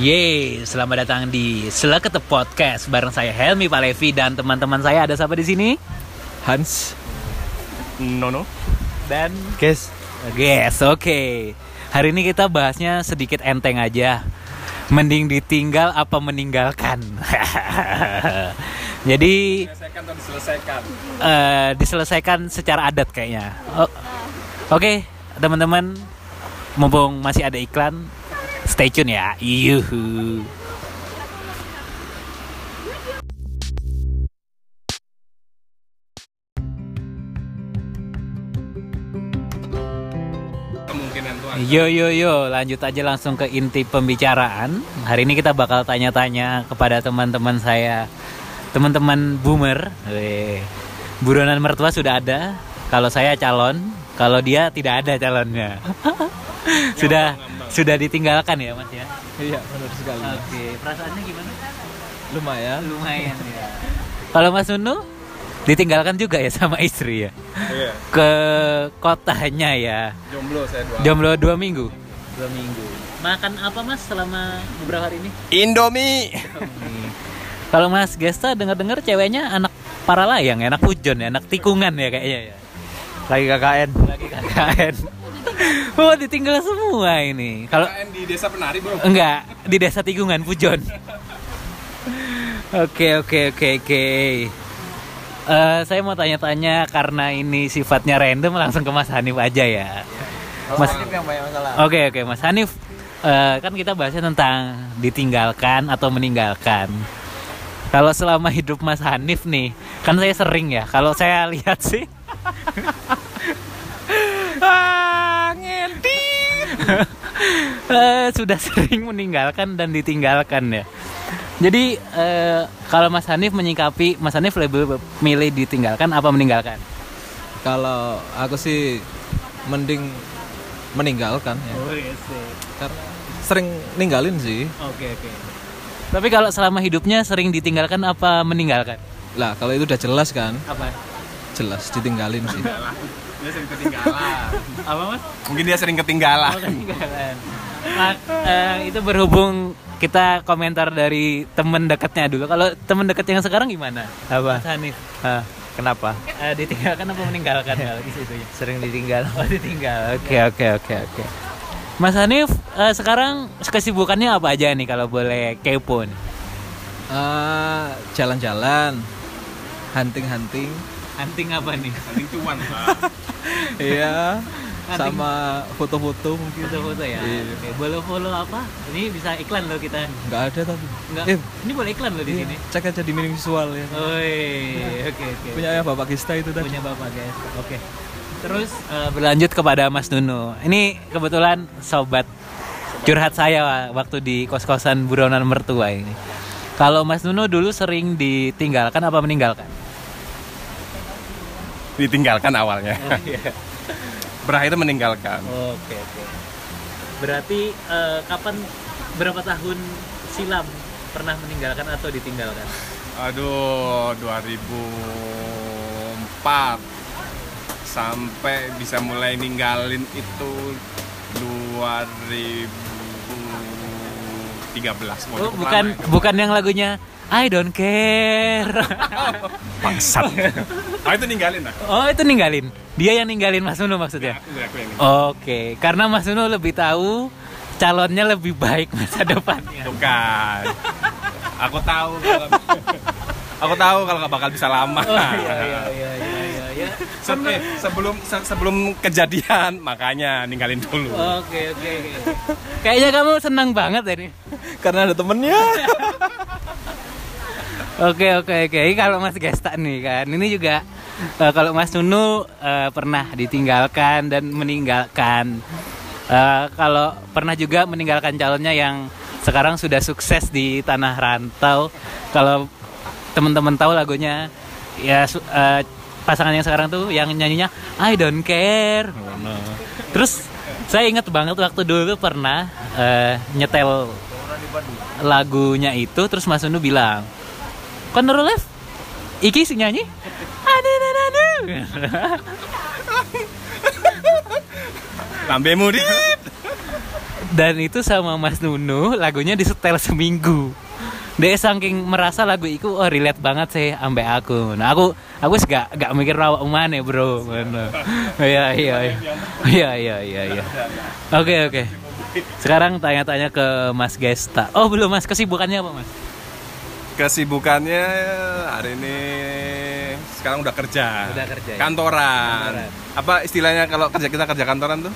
Yeay, selamat datang di Selekete Podcast bareng saya Helmi Palevi dan teman-teman saya ada siapa di sini? Hans Nono Dan Guys Guys, oke. Hari ini kita bahasnya sedikit enteng aja. Mending ditinggal apa meninggalkan? Jadi Selesaikan atau diselesaikan eh, diselesaikan secara adat kayaknya. O- Oke, teman-teman, mumpung masih ada iklan, stay tune ya. Yuhu. Yo yo yo, lanjut aja langsung ke inti pembicaraan. Hari ini kita bakal tanya-tanya kepada teman-teman saya, teman-teman boomer. Weh. Buronan mertua sudah ada. Kalau saya calon, kalau dia tidak ada calonnya. sudah sudah ditinggalkan ya mas ya. Iya benar sekali Oke, perasaannya gimana? Lumayan Lumayan ya. Kalau Mas Nunu ditinggalkan juga ya sama istri ya Iya ke kotanya ya. Jomblo saya dua Jomblo dua minggu. Dua minggu. Makan apa mas selama beberapa hari ini? Indomie Kalau mas Gesta dengar-dengar ceweknya anak para layang, ya, anak pujon ya, anak tikungan ya kayaknya ya. Lagi KKN Lagi KKN. Oh ditinggal semua ini. Kalau di desa penari bro enggak di desa tikungan pujon. Oke oke oke oke. Eh, saya mau tanya-tanya karena ini sifatnya random langsung ke Mas Hanif aja ya. Mas yang banyak masalah Oke oke Mas Hanif eh, kan kita bahasnya tentang ditinggalkan atau meninggalkan. Kalau selama hidup Mas Hanif nih, kan saya sering ya. Kalau saya lihat sih, Eh, sudah sering meninggalkan dan ditinggalkan ya. Jadi eh, kalau Mas Hanif menyikapi, Mas Hanif lebih milih ditinggalkan apa meninggalkan? Kalau aku sih Mending meninggalkan ya Karena sering ninggalin sih Oke oke. Tapi kalau selama hidupnya sering ditinggalkan apa meninggalkan? Lah kalau itu udah jelas kan Apa? Jelas ditinggalin sih Dia sering ketinggalan Apa mas? Mungkin dia sering ketinggalan Oh, ketinggalan. Nah, eh, itu berhubung kita komentar dari temen dekatnya dulu. Kalau temen dekat yang sekarang gimana? Apa? Mas Hanif. Hah, Kenapa? Eh, ditinggalkan apa meninggalkan kalau di situ ya? Sering ditinggal Oh ditinggal. Oke oke oke oke. Mas Hanif eh, sekarang kesibukannya apa aja nih kalau boleh kepo nih? Eh, Jalan-jalan Hunting-hunting Hunting apa nih? Paling cuan pak Iya. Sama foto-foto mungkin Foto-foto ya. Iya. Oke, boleh follow apa? Ini bisa iklan loh kita. Nggak ada tapi Enggak. Eh, Ini boleh iklan loh di iya, sini. Cek aja di mining visual ya Oi, oke oke. Punya ya Bapak Kista itu tadi punya bapak guys. Oke. Terus eh, berlanjut kepada Mas Nunu. Ini kebetulan sobat curhat saya waktu di kos-kosan buronan mertua ini. Kalau Mas Nunu dulu sering ditinggalkan apa meninggalkan? Ditinggalkan awalnya Oh, iya. Berakhir meninggalkan Oke oke. Berarti eh, kapan berapa tahun silam pernah meninggalkan atau ditinggalkan? Aduh 2004 Sampai bisa mulai ninggalin itu 2013 Mau Oh, bukan lama ya. bukan yang lagunya I don't care. Bangsat Ah itu ninggalin lah oh, itu ninggalin. Dia yang ninggalin Mas Nunu maksudnya. Aku, aku yang Oke, karena Mas Nunu lebih tahu calonnya lebih baik masa depannya. Bukan. Aku tahu kalau Aku tahu kalau nggak bakal bisa lama. Oh iya iya iya iya iya. iya. Se- eh, sebelum se- sebelum kejadian makanya ninggalin dulu. Oke oke oke. Kayaknya kamu senang banget ya ini. Karena ada temennya Oke oke oke. Ini Kalau Mas Gesta nih kan, ini juga eh, kalau Mas Nunu eh, pernah ditinggalkan dan meninggalkan. Eh, kalau pernah juga meninggalkan calonnya yang sekarang sudah sukses di tanah rantau. Kalau teman-teman tahu lagunya, ya eh, pasangan yang sekarang tuh yang nyanyinya I don't care. Terus saya ingat banget waktu dulu pernah eh, nyetel lagunya itu terus Mas Nunu bilang Control F? Iki sing nyanyi Anu anu anu Lambemu dit. dan itu sama Mas Nunu lagunya disetel seminggu. Dia saking merasa lagu itu oh relate banget sih ambek aku. Nah aku aku sih gak gak mikir rawak mana bro. Iya iya iya. Iya iya iya iya. Oke oke. Sekarang tanya-tanya ke Mas Gesta. Oh belum Mas. Kesibukannya apa Mas Kesibukannya hari ini sekarang udah kerja. Udah kerja, ya? Kantoran. Kantoran. Apa istilahnya kalau kerja kita kerja kantoran tuh?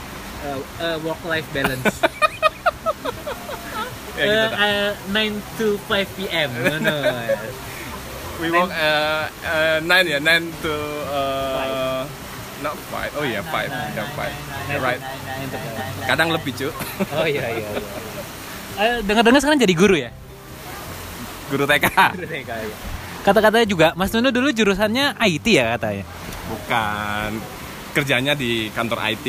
work life balance Ya gitu dah. 9 to 5 p.m. We work uh, uh, nine ya, nine to uh, not five. Oh iya five, ya five. You're right. Kadang lebih cuy. Oh iya iya. iya. dengar-dengar sekarang jadi guru ya? Guru TK. Kata-katanya juga Mas Nunu dulu jurusannya IT ya katanya. Bukan kerjanya di kantor IT,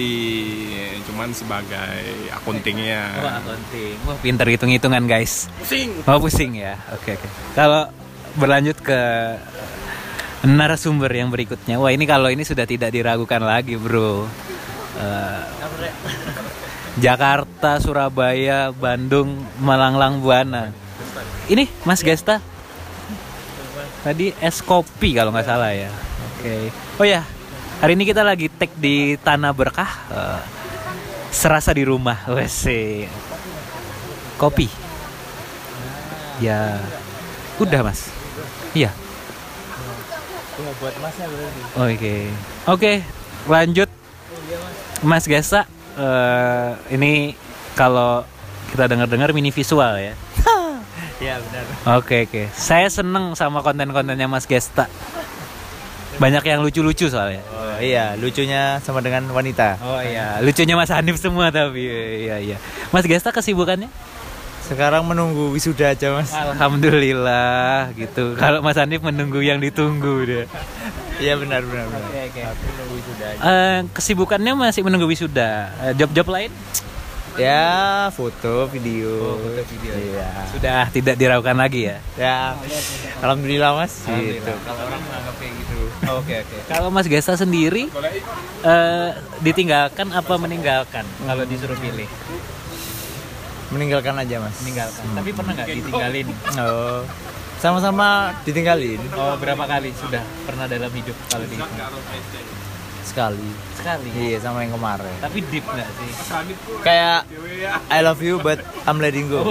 cuman sebagai akuntingnya. Wah, accounting. Wah, pinter hitung-hitungan, guys. Pusing. Oh, pusing ya. Oke, oke. Kalau berlanjut ke narasumber yang berikutnya. Wah, ini kalau ini sudah tidak diragukan lagi, Bro. Eh, Jakarta, Surabaya, Bandung, Malanglang Buana. Ini Mas Gesta. Tadi es kopi kalau nggak salah ya. Oke. Oh ya, hari ini kita lagi tag di Tanah Berkah. Eh, serasa di rumah, wes Kopi. Ya, udah mas. Iya. buat masnya berarti. Oke. Oke, lanjut. Mas Gesa, eh, ini kalau kita dengar-dengar mini visual ya. Iya benar. Oke oke. Saya seneng sama konten-kontennya Mas Gesta. Banyak yang lucu-lucu soalnya. Oh iya, lucunya sama dengan wanita. Oh iya, lucunya Mas Hanif semua tapi iya iya. Mas Gesta kesibukannya? Sekarang menunggu wisuda aja mas. Alhamdulillah gitu. Kalau Mas Hanif menunggu yang ditunggu deh. Iya benar benar benar. Oke, oke. Menunggu wisuda aja. Eh, kesibukannya masih menunggu wisuda. Eh, Job-job lain? Ya foto video. Oh, foto, video. Iya. Sudah tidak diragukan lagi ya. Ya. Alhamdulillah mas. Alhamdulillah. Gitu. Kalau orang menganggap kayak gitu. Oke oke. Kalau Mas Gesta sendiri eh, ditinggalkan apa meninggalkan kalau disuruh pilih? Meninggalkan aja mas. Meninggalkan. Tapi pernah nggak ditinggalin? Oh. Sama-sama ditinggalin Oh berapa kali sudah pernah dalam hidup kalau di sekali. sekali. Iya sama yang kemarin. Tapi deep nggak sih? Kayak I love you but I'm letting go.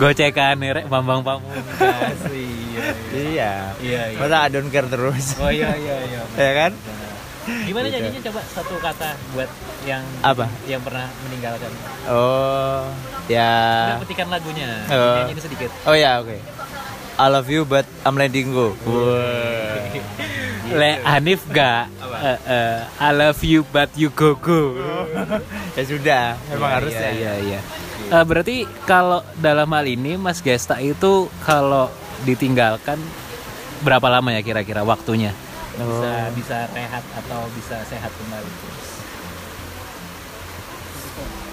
Gocekan rek Bambang Pamungkas. iya. iya. Iya iya. Masa I don't care terus. Oh iya iya iya. ya kan? Gimana Gitu. nyanyinya coba satu kata buat yang Apa? yang pernah meninggalkan. Oh. Ya. Udah petikan lagunya. Oh. Nyanyiin sedikit. Oh ya, oke. I love you but I'm letting go. Wah. Le Hanif gak Eh, eh, I love you but you go go. ya sudah, memang Iya, harusnya. Iya iya. Eh, berarti kalau dalam hal ini Mas Gesta itu kalau ditinggalkan berapa lama ya kira-kira waktunya? Bisa Oh. bisa rehat atau bisa sehat kembali.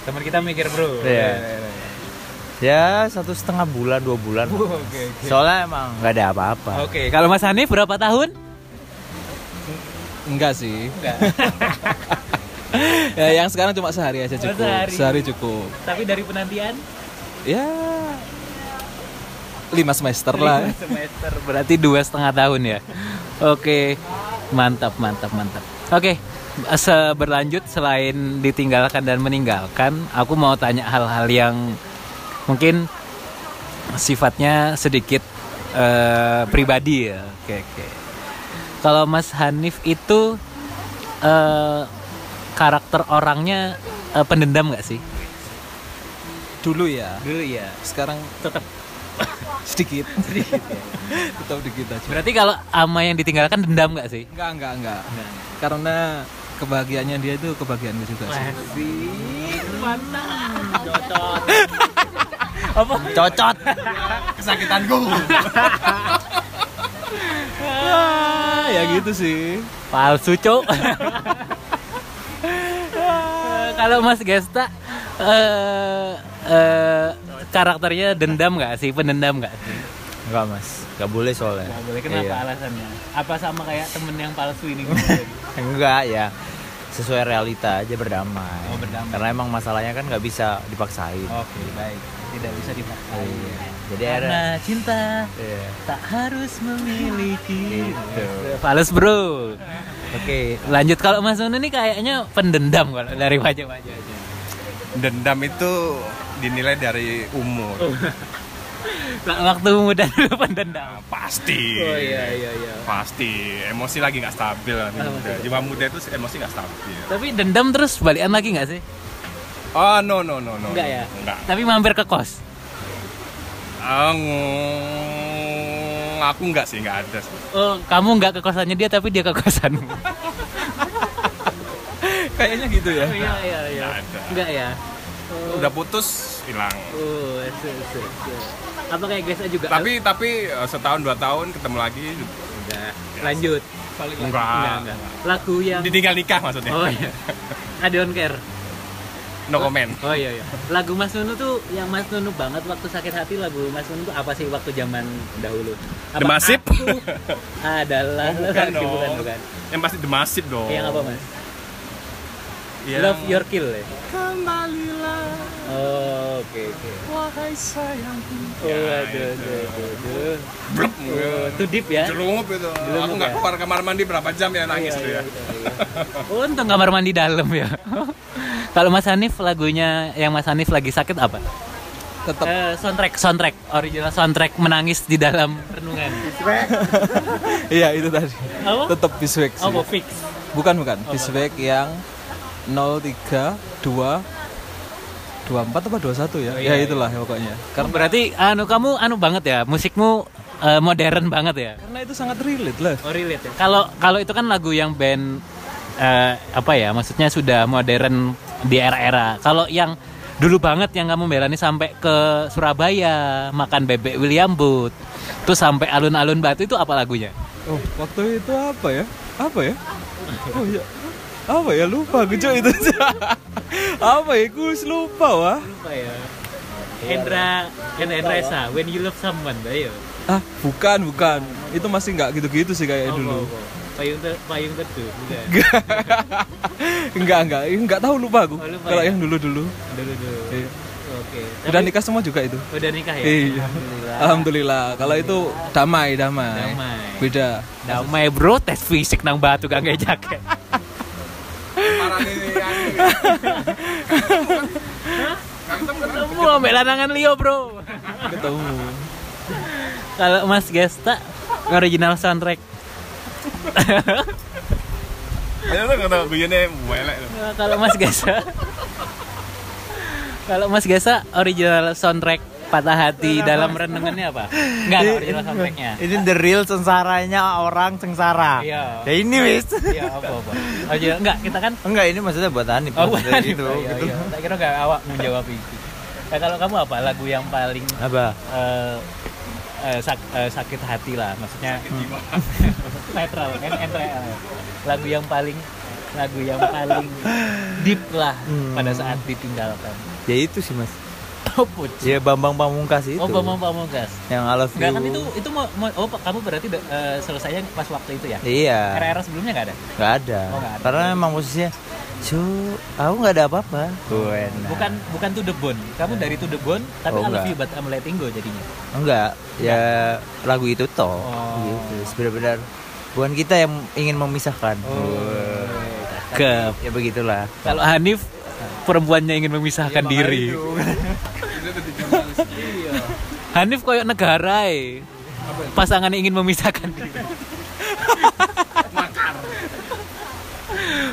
Teman kita mikir bro. Iya. Ya satu setengah bulan, dua bulan. Oke oke. Soalnya emang nggak ada apa-apa. Oke, kalau Mas Hanif berapa tahun? Enggak sih. Enggak. ya, yang sekarang cuma sehari aja Oh, cukup. sehari. Sehari cukup. Tapi dari penantian Ya lima semester lah. Lima semester berarti dua setengah tahun ya. Oke, mantap mantap mantap. Oke, se- berlanjut selain ditinggalkan dan meninggalkan, aku mau tanya hal-hal yang mungkin sifatnya sedikit eh, pribadi ya. Oke oke. Kalau Mas Hanif itu eh, karakter orangnya eh, pendendam nggak sih? Dulu ya. Dulu ya. Sekarang Tetap sedikit. sedikit ya. Tetap dikit aja. Berarti kalau ama yang ditinggalkan dendam nggak sih? Enggak, enggak, enggak. Karena kebahagiaannya dia itu kebahagiaanku juga sih. Mana? Apa? Cocot. Kesakitanku. Ah, ya gitu sih. Palsu, Cuk. Kalau Mas Gesta eh eh, karakternya dendam nggak sih? Pendendam nggak sih? Enggak, Mas. Enggak boleh soalnya. Nggak boleh. Kenapa Iya. alasannya? Apa sama kayak temen yang palsu ini? Enggak ya. Sesuai realita aja berdamai. Oh, berdamai. Karena emang masalahnya kan nggak bisa dipaksain. Oke, baik. Tidak bisa dipaksa. Iya. Jadi Karena akhirnya cinta Iya. tak harus memiliki. Gitu. Fales bro. Oke, lanjut kalau Mas Nunu ini kayaknya pendendam kalau dari wajah-wajahnya. Dendam itu dinilai dari umur. Waktu muda dulu pendendam. Pasti. Oh iya iya iya. Pasti. Emosi lagi nggak stabil. nanti Oh, muda. Jiwa muda itu emosi nggak stabil. Tapi dendam terus balikan lagi nggak sih? Oh no no no no. Enggak ya? Enggak. Tapi mampir ke kos. Ah, ng- aku nggak sih nggak ada. sih. Oh, kamu nggak ke kosannya dia tapi dia ke kosanmu. kayaknya gitu ya. iya iya iya. Nggak ada. Enggak ya. Udah putus hilang. Oh, se se se. Apa kayak Gesa juga? Tapi tapi eh, setahun dua tahun ketemu lagi udah lanjut. enggak. Lagu yang Ditinggal nikah maksudnya. Oh iya. I don't care. No comment. Oh iya iya. Lagu Mas Nunu tuh yang Mas Nunu banget waktu sakit hati lagu Mas Nunu tuh apa sih waktu zaman dahulu? Apa? Aku adalah Oh, bukan bukan, bukan, dong. bukan. Yang pasti The Massive dong. Yang apa Mas? Yang Love Your Kill ya? Kembalilah Oh, oke oke. wahai sayangku. Oh, Ya, aduh, itu. aduh, aduh, aduh. Blep. Oh, too deep ya? Jelungup itu. Jelungup aku nggak ya? keluar kamar mandi berapa jam ya nangis Iya, tuh iya, ya. iya, iya. Untung kamar mandi dalam ya. Kalau Mas Hanif lagunya yang Mas Hanif lagi sakit apa? Tetap Eh, soundtrack, soundtrack, original soundtrack menangis di dalam renungan. Iya itu tadi. Apa? Tetap Biswek sih. Oh, fix. Bukan bukan. Oh, Biswek yang 03 2 24 apa 21 ya? Oh, iya, ya itulah pokoknya. Karena berarti anu kamu anu banget ya, musikmu eh, modern banget ya. Karena itu sangat relate lah. Oh relate ya. Kalau kalau itu kan lagu yang band eh, apa ya? Maksudnya sudah modern di era-era. Kalau yang dulu banget yang kamu belani sampai ke Surabaya makan bebek William Booth, terus sampai alun-alun Batu itu apa lagunya? Oh, waktu itu apa ya? Apa ya? Oh iya. Apa ya lupa gue itu. apa ya? Gue lupa wah. Lupa ya. Hendra Hendra Esa, When You Love Someone, ayo. Ah, bukan, bukan. Itu masih nggak gitu-gitu sih kayak dulu. Payung ter, payung teduh, enggak, enggak. Enggak tahu lupa aku. Oh, lupa Kalau ya? yang dulu-dulu. Dulu dulu. Iya. Oke. Udah Tapi- nikah semua juga itu. Udah nikah ya? Iya. Alhamdulillah. Alhamdulillah. Kalau itu damai, damai. Damai. Beda. Damai bro, tes fisik nang batu gak nggak jaket. Parah. Ketemu ambil lanangan Leo bro. Ketemu. Kalau Mas Gesta original soundtrack. Ayo tuh kata welek. Kalau Mas Gesta Kalau Mas Gesta original soundtrack patah hati dalam renungannya apa? Enggak, enggak original soundtracknya. Ini the real sengsaranya orang sengsara. Iya. Ya ini wis. Iya, apa apa. Original enggak, kita kan Enggak, ini maksudnya buat Hanif. Oh, maksudnya bukan gitu. Iya, gitu. iya. Tak kira enggak awak menjawab itu. Nah, kalau kamu apa lagu yang paling Apa? eh, eh, sak- eh, sakit hati lah maksudnya netral kan netral lagu yang paling lagu yang paling deep lah Hmm. pada saat ditinggalkan Ya itu sih, Mas. Oh Ya Bambang Pamungkas itu. oh Bambang Pamungkas Yang I love Enggak you. kan itu itu mau, mau- oh kamu berarti eh, selesainya pas waktu itu ya Iya. era-era sebelumnya nggak ada Nggak ada. Oh, nggak ada. Karena emang posisinya Cu, aku nggak ada apa-apa. Bukan bukan to the bone kamu dari to the bone tapi Oh, I love enggak. you but I'm letting go jadinya Enggak, ya lagu itu toh. Oh. Gitu. Benar-benar bukan kita yang ingin memisahkan. ke Ya begitulah. kalau Hanif perempuannya ingin memisahkan Ya, diri Hanif koyok negara eh. Pasangan ingin memisahkan diri.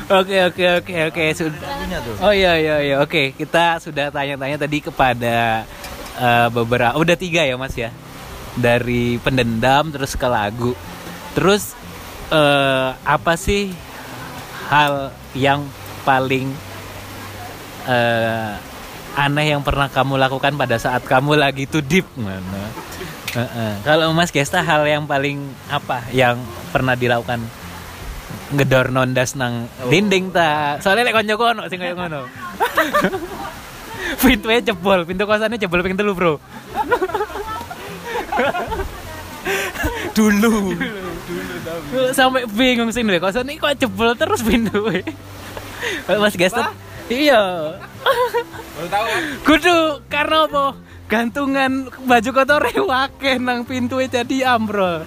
Oke oke oke oke. Sudah. Oh iya iya iya. Oke kita sudah tanya-tanya tadi kepada eh, beberapa udah tiga ya mas ya? Dari pendendam terus ke lagu. Terus eh, apa sih hal yang paling eh, aneh yang pernah kamu lakukan pada saat kamu lagi too deep mana Heeh. kalau mas Gesta hal yang paling apa yang pernah dilakukan? Ngedor nondas nang dinding ta. Soalnya lek konco kono sing kayak ngono. Pintunya jebol pintu kosannya jebol ping telu bro. Dulu. sampai bingung sih nih kosan ini kok jebol terus pintu Kalau Mas Gesta Iya. Baru tahu? Kudu karena apa? Gantungan baju kotor wake nang pintu jadi ambrol.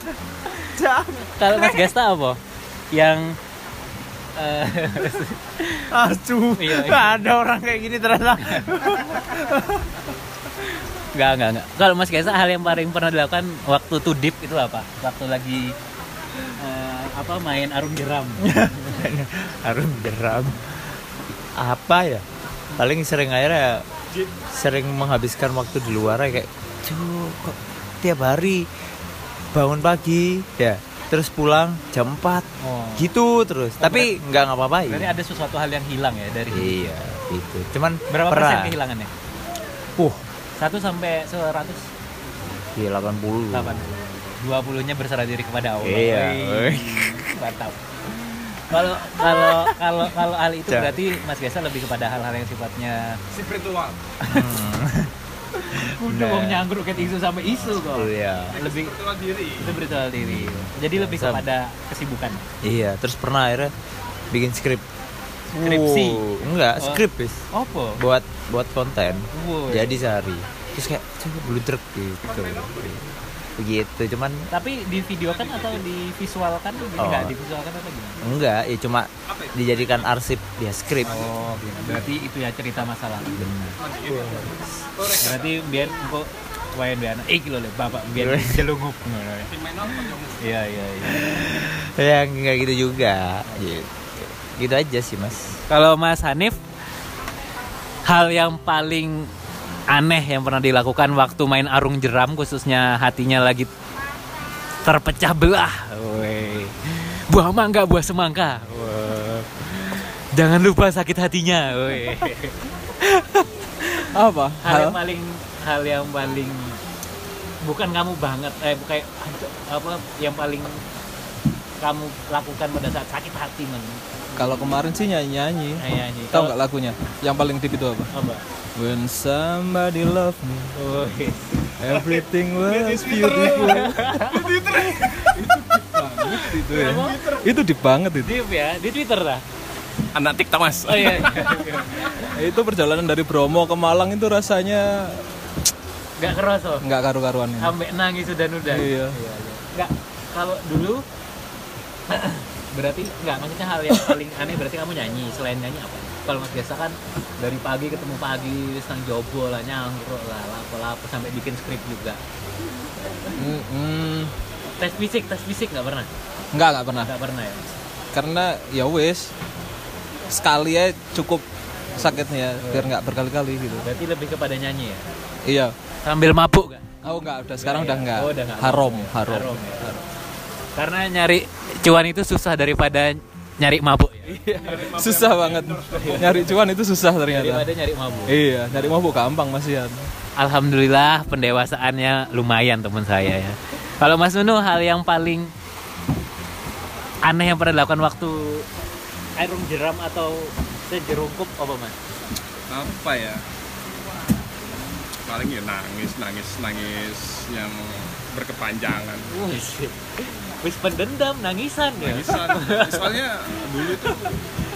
Kalau Mas Gesta apa? Yang eh, Aduh, Iya, iya. ada orang kayak gini ternyata. Enggak, enggak, enggak. Kalau Mas Gesa hal yang paling pernah dilakukan waktu to deep itu apa? Waktu lagi eh, apa main arum jeram. Harum jeram. Apa ya? Paling sering akhirnya sering menghabiskan waktu di luar ya, kayak "Cuk, kok tiap hari bangun pagi ya terus pulang jam 4 Oh. gitu terus tapi nggak ngapa-ngapain Berarti ada sesuatu hal yang hilang ya dari iya gitu cuman berapa pernah persen kehilangannya? uh 1 sampai 100 iya 80 8 20 nya berserah diri kepada Allah. Iya. Mantap. Kalau kalau kalau kalau hal itu Jangan. berarti Mas Gesa lebih kepada hal-hal yang sifatnya Spiritual. udah Nah. nyangkruk ke isu sampai isu kok. iya Lebih Spiritual diri. itu beritual diri. Jadi lebih Sam- kepada kesibukan. iya terus pernah akhirnya bikin skrip Skripsi. Wow, enggak Oh. skrip bis Apa? buat buat konten Wow. jadi sehari terus kayak coba truk gitu begitu cuman Tapi di video kan atau di visualkan? Oh. Enggak, di visualkan atau gimana? enggak ya cuma dijadikan arsip dia skrip Oh, gitu. berarti itu ya cerita masalah. bener Berarti biar engko wae biar iki lho Le, bapak biar ngono ya. Iya, iya, iya. ya enggak gitu juga gitu. gitu aja sih mas Kalau Mas Hanif hal yang paling aneh yang pernah dilakukan waktu main arung jeram khususnya hatinya lagi terpecah belah. Woi. Buah mangga, buah semangka. Wah. Jangan lupa sakit hatinya. Woi. apa Hal yang paling hal yang paling bukan kamu banget eh kayak apa yang paling kamu lakukan pada saat sakit hati man. kalau kemarin sih nyanyi nyanyi Nyanyi. tahu nggak lagunya yang paling deep itu apa Apa? when somebody love me Woi. everything was beautiful itu ya itu deep banget itu Deep ya, di Twitter lah. Anak TikTok mas. Oh iya. itu perjalanan dari Bromo ke Malang itu rasanya Gak kerasa. nggak karu-karuan. Sampai nangis sudah udah. Iya. Enggak kalau dulu berarti enggak maksudnya hal yang paling aneh berarti kamu nyanyi. Selain nyanyi apa? Kalau Mas biasa kan dari pagi ketemu pagi, senang jobo lah, nyangkruk lah, lapo-lapo sampai bikin skrip juga. Hmm, hmm. Tes fisik, tes fisik nggak pernah? nggak nggak pernah Nggak pernah ya? karena ya wes sekali ya cukup sakitnya ya biar nggak berkali-kali gitu Berarti lebih kepada nyanyi ya? iya Sambil mabuk kan? oh nggak udah sekarang udah nggak Oh, udah nggak. harom harom, Harom ya. Karena nyari cuan itu susah daripada nyari mabuk ya. susah banget nyari cuan itu susah ternyata Daripada nyari mabuk. iya nyari mabuk gampang mas Ian Alhamdulillah pendewasaannya lumayan teman saya ya. Kalau Mas Nunu hal yang paling aneh yang pernah dilakukan waktu arum jeram atau sejerungkup apa Mas? Apa ya? Paling ya nangis, nangis, nangis yang berkepanjangan. Wis, pendendam nangisan ya. Nangisan. Soalnya dulu itu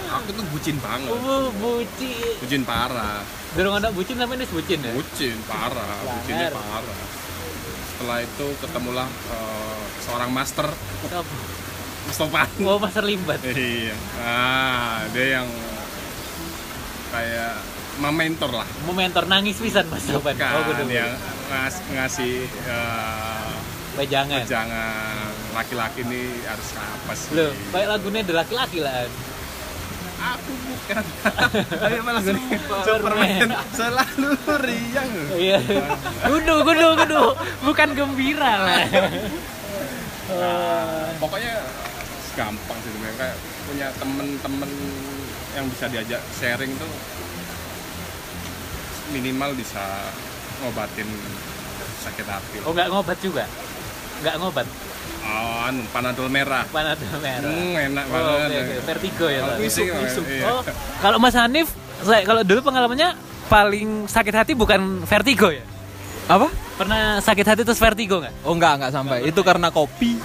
aku tuh bucin banget. Uh, bucin. Bucin parah. Dorong anak bucin namanya bucin ya. Bucin parah, bucinnya parah. Setelah itu ketemulah eh, seorang master Apa? Mustafa. Oh, pasar limbat. Iya. Ah, dia yang kayak mementor lah. Mau mentor nangis pisan Mas Sopan. Kan Oh, yang ngas, ngasih eh, Pejangan. jangan laki-laki ini harus apa sih? Loh, kayak lagunya ada laki-laki lah. Aku bukan. Ayo malah Superman. Selalu riang. Iya. Kudu, kudu, kudu. Bukan gembira lah. Nah, pokoknya gampang sih sebenarnya kayak punya temen-temen yang bisa diajak sharing tuh minimal bisa ngobatin sakit hati. Oh, nggak ngobat juga? Nggak ngobat? Oh, anu panadol merah. Panadol merah. Hmm, enak Oh, banget. oke, oke. Vertigo ya. Kalau Pak? pusing, iya. Oh, kalau Mas Hanif, saya kalau dulu pengalamannya paling sakit hati bukan vertigo ya? apa Pernah sakit hati terus vertigo nggak? oh nggak nggak sampai itu karena kopi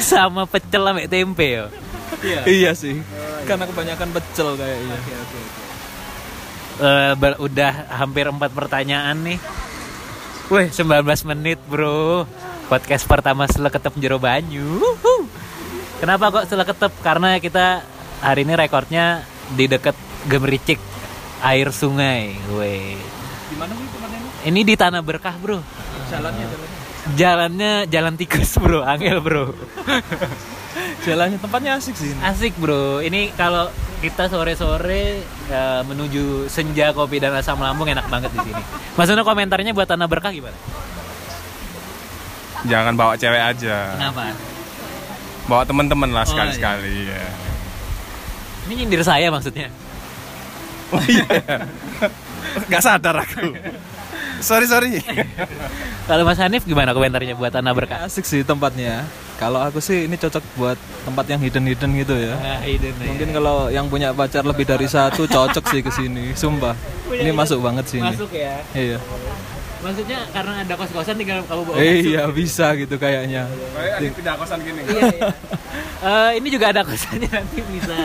Sama pecel sama tempe ya. iya sih. Karena kebanyakan pecel kayaknya. Eh, ber- udah hampir empat pertanyaan nih. Wih, 19 menit, Bro. Podcast pertama setelah ketep jero banyu. Kenapa kok setelah ketep? Karena kita hari ini rekornya di deket gemericik air sungai. Weh. Di mana tempatnya ini? Ini di Tanah Berkah, Bro. Jalannya, jalannya. Jalannya jalan tikus, Bro. Angel, Bro. Jalannya tempatnya asik sih. ini. Asik, Bro. Ini kalau kita sore-sore eh, menuju senja kopi dan asam lambung enak banget di sini. Mas Uno komentarnya buat Tanah Berkah gimana? Jangan bawa cewek aja. Kenapa? Bawa teman-teman lah Oh, sekali-sekali ya. Ini nyindir saya maksudnya. Oh iya. Gak sadar aku. Sorry sorry. Kalau Mas Hanif gimana komentarnya buat Tanah Berkah? Asik sih tempatnya. Kalau aku sih ini cocok buat tempat yang hidden-hidden gitu ya. Ah, hidden ya. Mungkin kalau yang punya pacar lebih dari satu cocok sih ke sini. Sumpah. Ini masuk banget sini. Masuk ya. Iya. Maksudnya karena ada kos-kosan tinggal kamu bawa Eh, iya bisa gitu kayaknya. Kayak ada pindah kosan gini. Iya, iya. Eh, ini juga ada kosannya nanti bisa.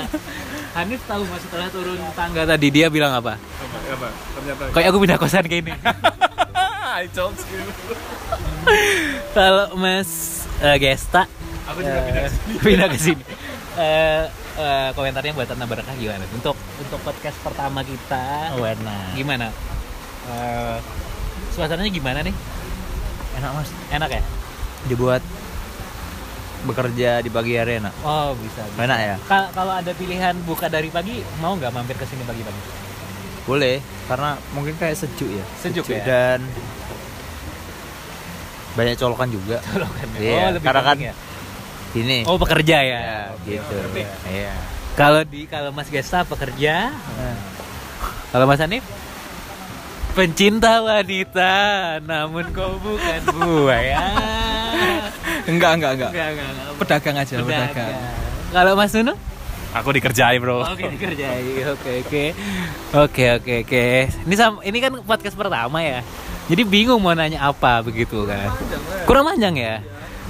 Hanif tahu mas setelah turun tangga tadi dia bilang apa? Apa, apa? Ternyata. Kayak aku pindah kosan kayak ini. I told you. Kalau Mas eh, Gesta Aku juga pindah. pindah ke sini. Eh, eh, komentarnya buat Tanah Berkah gimana? Untuk untuk podcast pertama kita. Warna. Gimana? Eh, suasananya gimana nih? Enak mas. Enak ya? Dibuat bekerja di pagi hari enak. Oh bisa. bisa. Enak ya? Ka- Kalau ada pilihan buka dari pagi, mau nggak mampir ke sini pagi-pagi? Boleh, karena mungkin kayak sejuk ya. Sejuk ya? Dan banyak colokan juga. Colokan ya? Iya, Oh, lebih karena kan ya? ini. Oh pekerja ya. ya, gitu. Iya. Kalau di kalau Mas Gesta pekerja, kalau Mas Hanif pencinta wanita, namun kau bukan buaya. Enggak, enggak, enggak. Enggak, enggak, enggak. Pedagang aja, pedagang. Pedagang. Kalau Mas Nuno? Aku dikerjai bro. Oke, dikerjai. Oke, oke. Oke, oke, oke. Ini sam ini kan podcast pertama ya. Jadi bingung mau nanya apa begitu kan. Kurang panjang ya?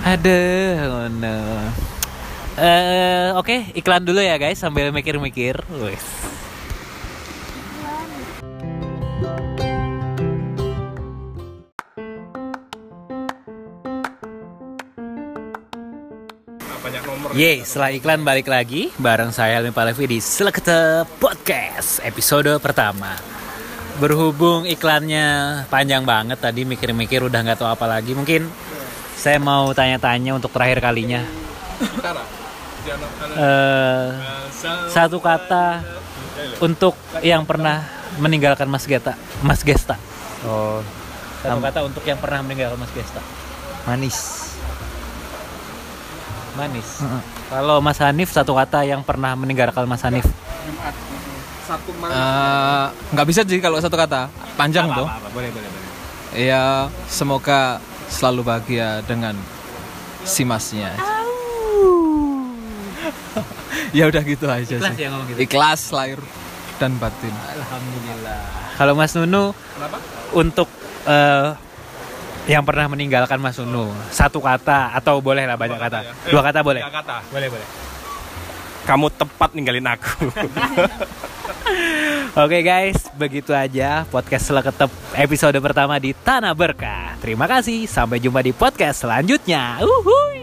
Aduh, oh no. Eh, oke, iklan dulu ya guys sambil mikir-mikir. Wes. Nomor. Yeay, setelah iklan balik lagi bareng saya Alvin Palevi di Selekete Podcast episode pertama. Berhubung iklannya panjang banget tadi mikir-mikir udah nggak tahu apa lagi. Mungkin saya mau tanya-tanya untuk terakhir kalinya. Eh, satu kata untuk yang pernah meninggalkan Mas Gesta, Mas Gesta. Oh, Satu kata untuk yang pernah meninggalkan Mas Gesta. manis. Manis. Kalau Mas Hanif satu kata yang pernah meninggalkan Mas Hanif. Satu malam. Eh, nggak bisa sih kalau satu kata. Panjang tuh. Boleh, boleh, boleh. Ya, semoga selalu bahagia dengan si masnya. ya udah gitu aja Ikhlas sih. ya ngomong gitu. Ikhlas lahir dan batin. Alhamdulillah. Kalau Mas Nunu Kenapa? untuk eh, yang pernah meninggalkan Mas Nunu satu kata atau boleh lah banyak kata. ya. Dua kata boleh. Tiga kata. Boleh boleh. Kamu tepat ninggalin aku. Oke guys, begitu aja podcast Seleketep episode pertama di Tanah Berkah. Terima kasih, sampai jumpa di podcast selanjutnya. Uhuy.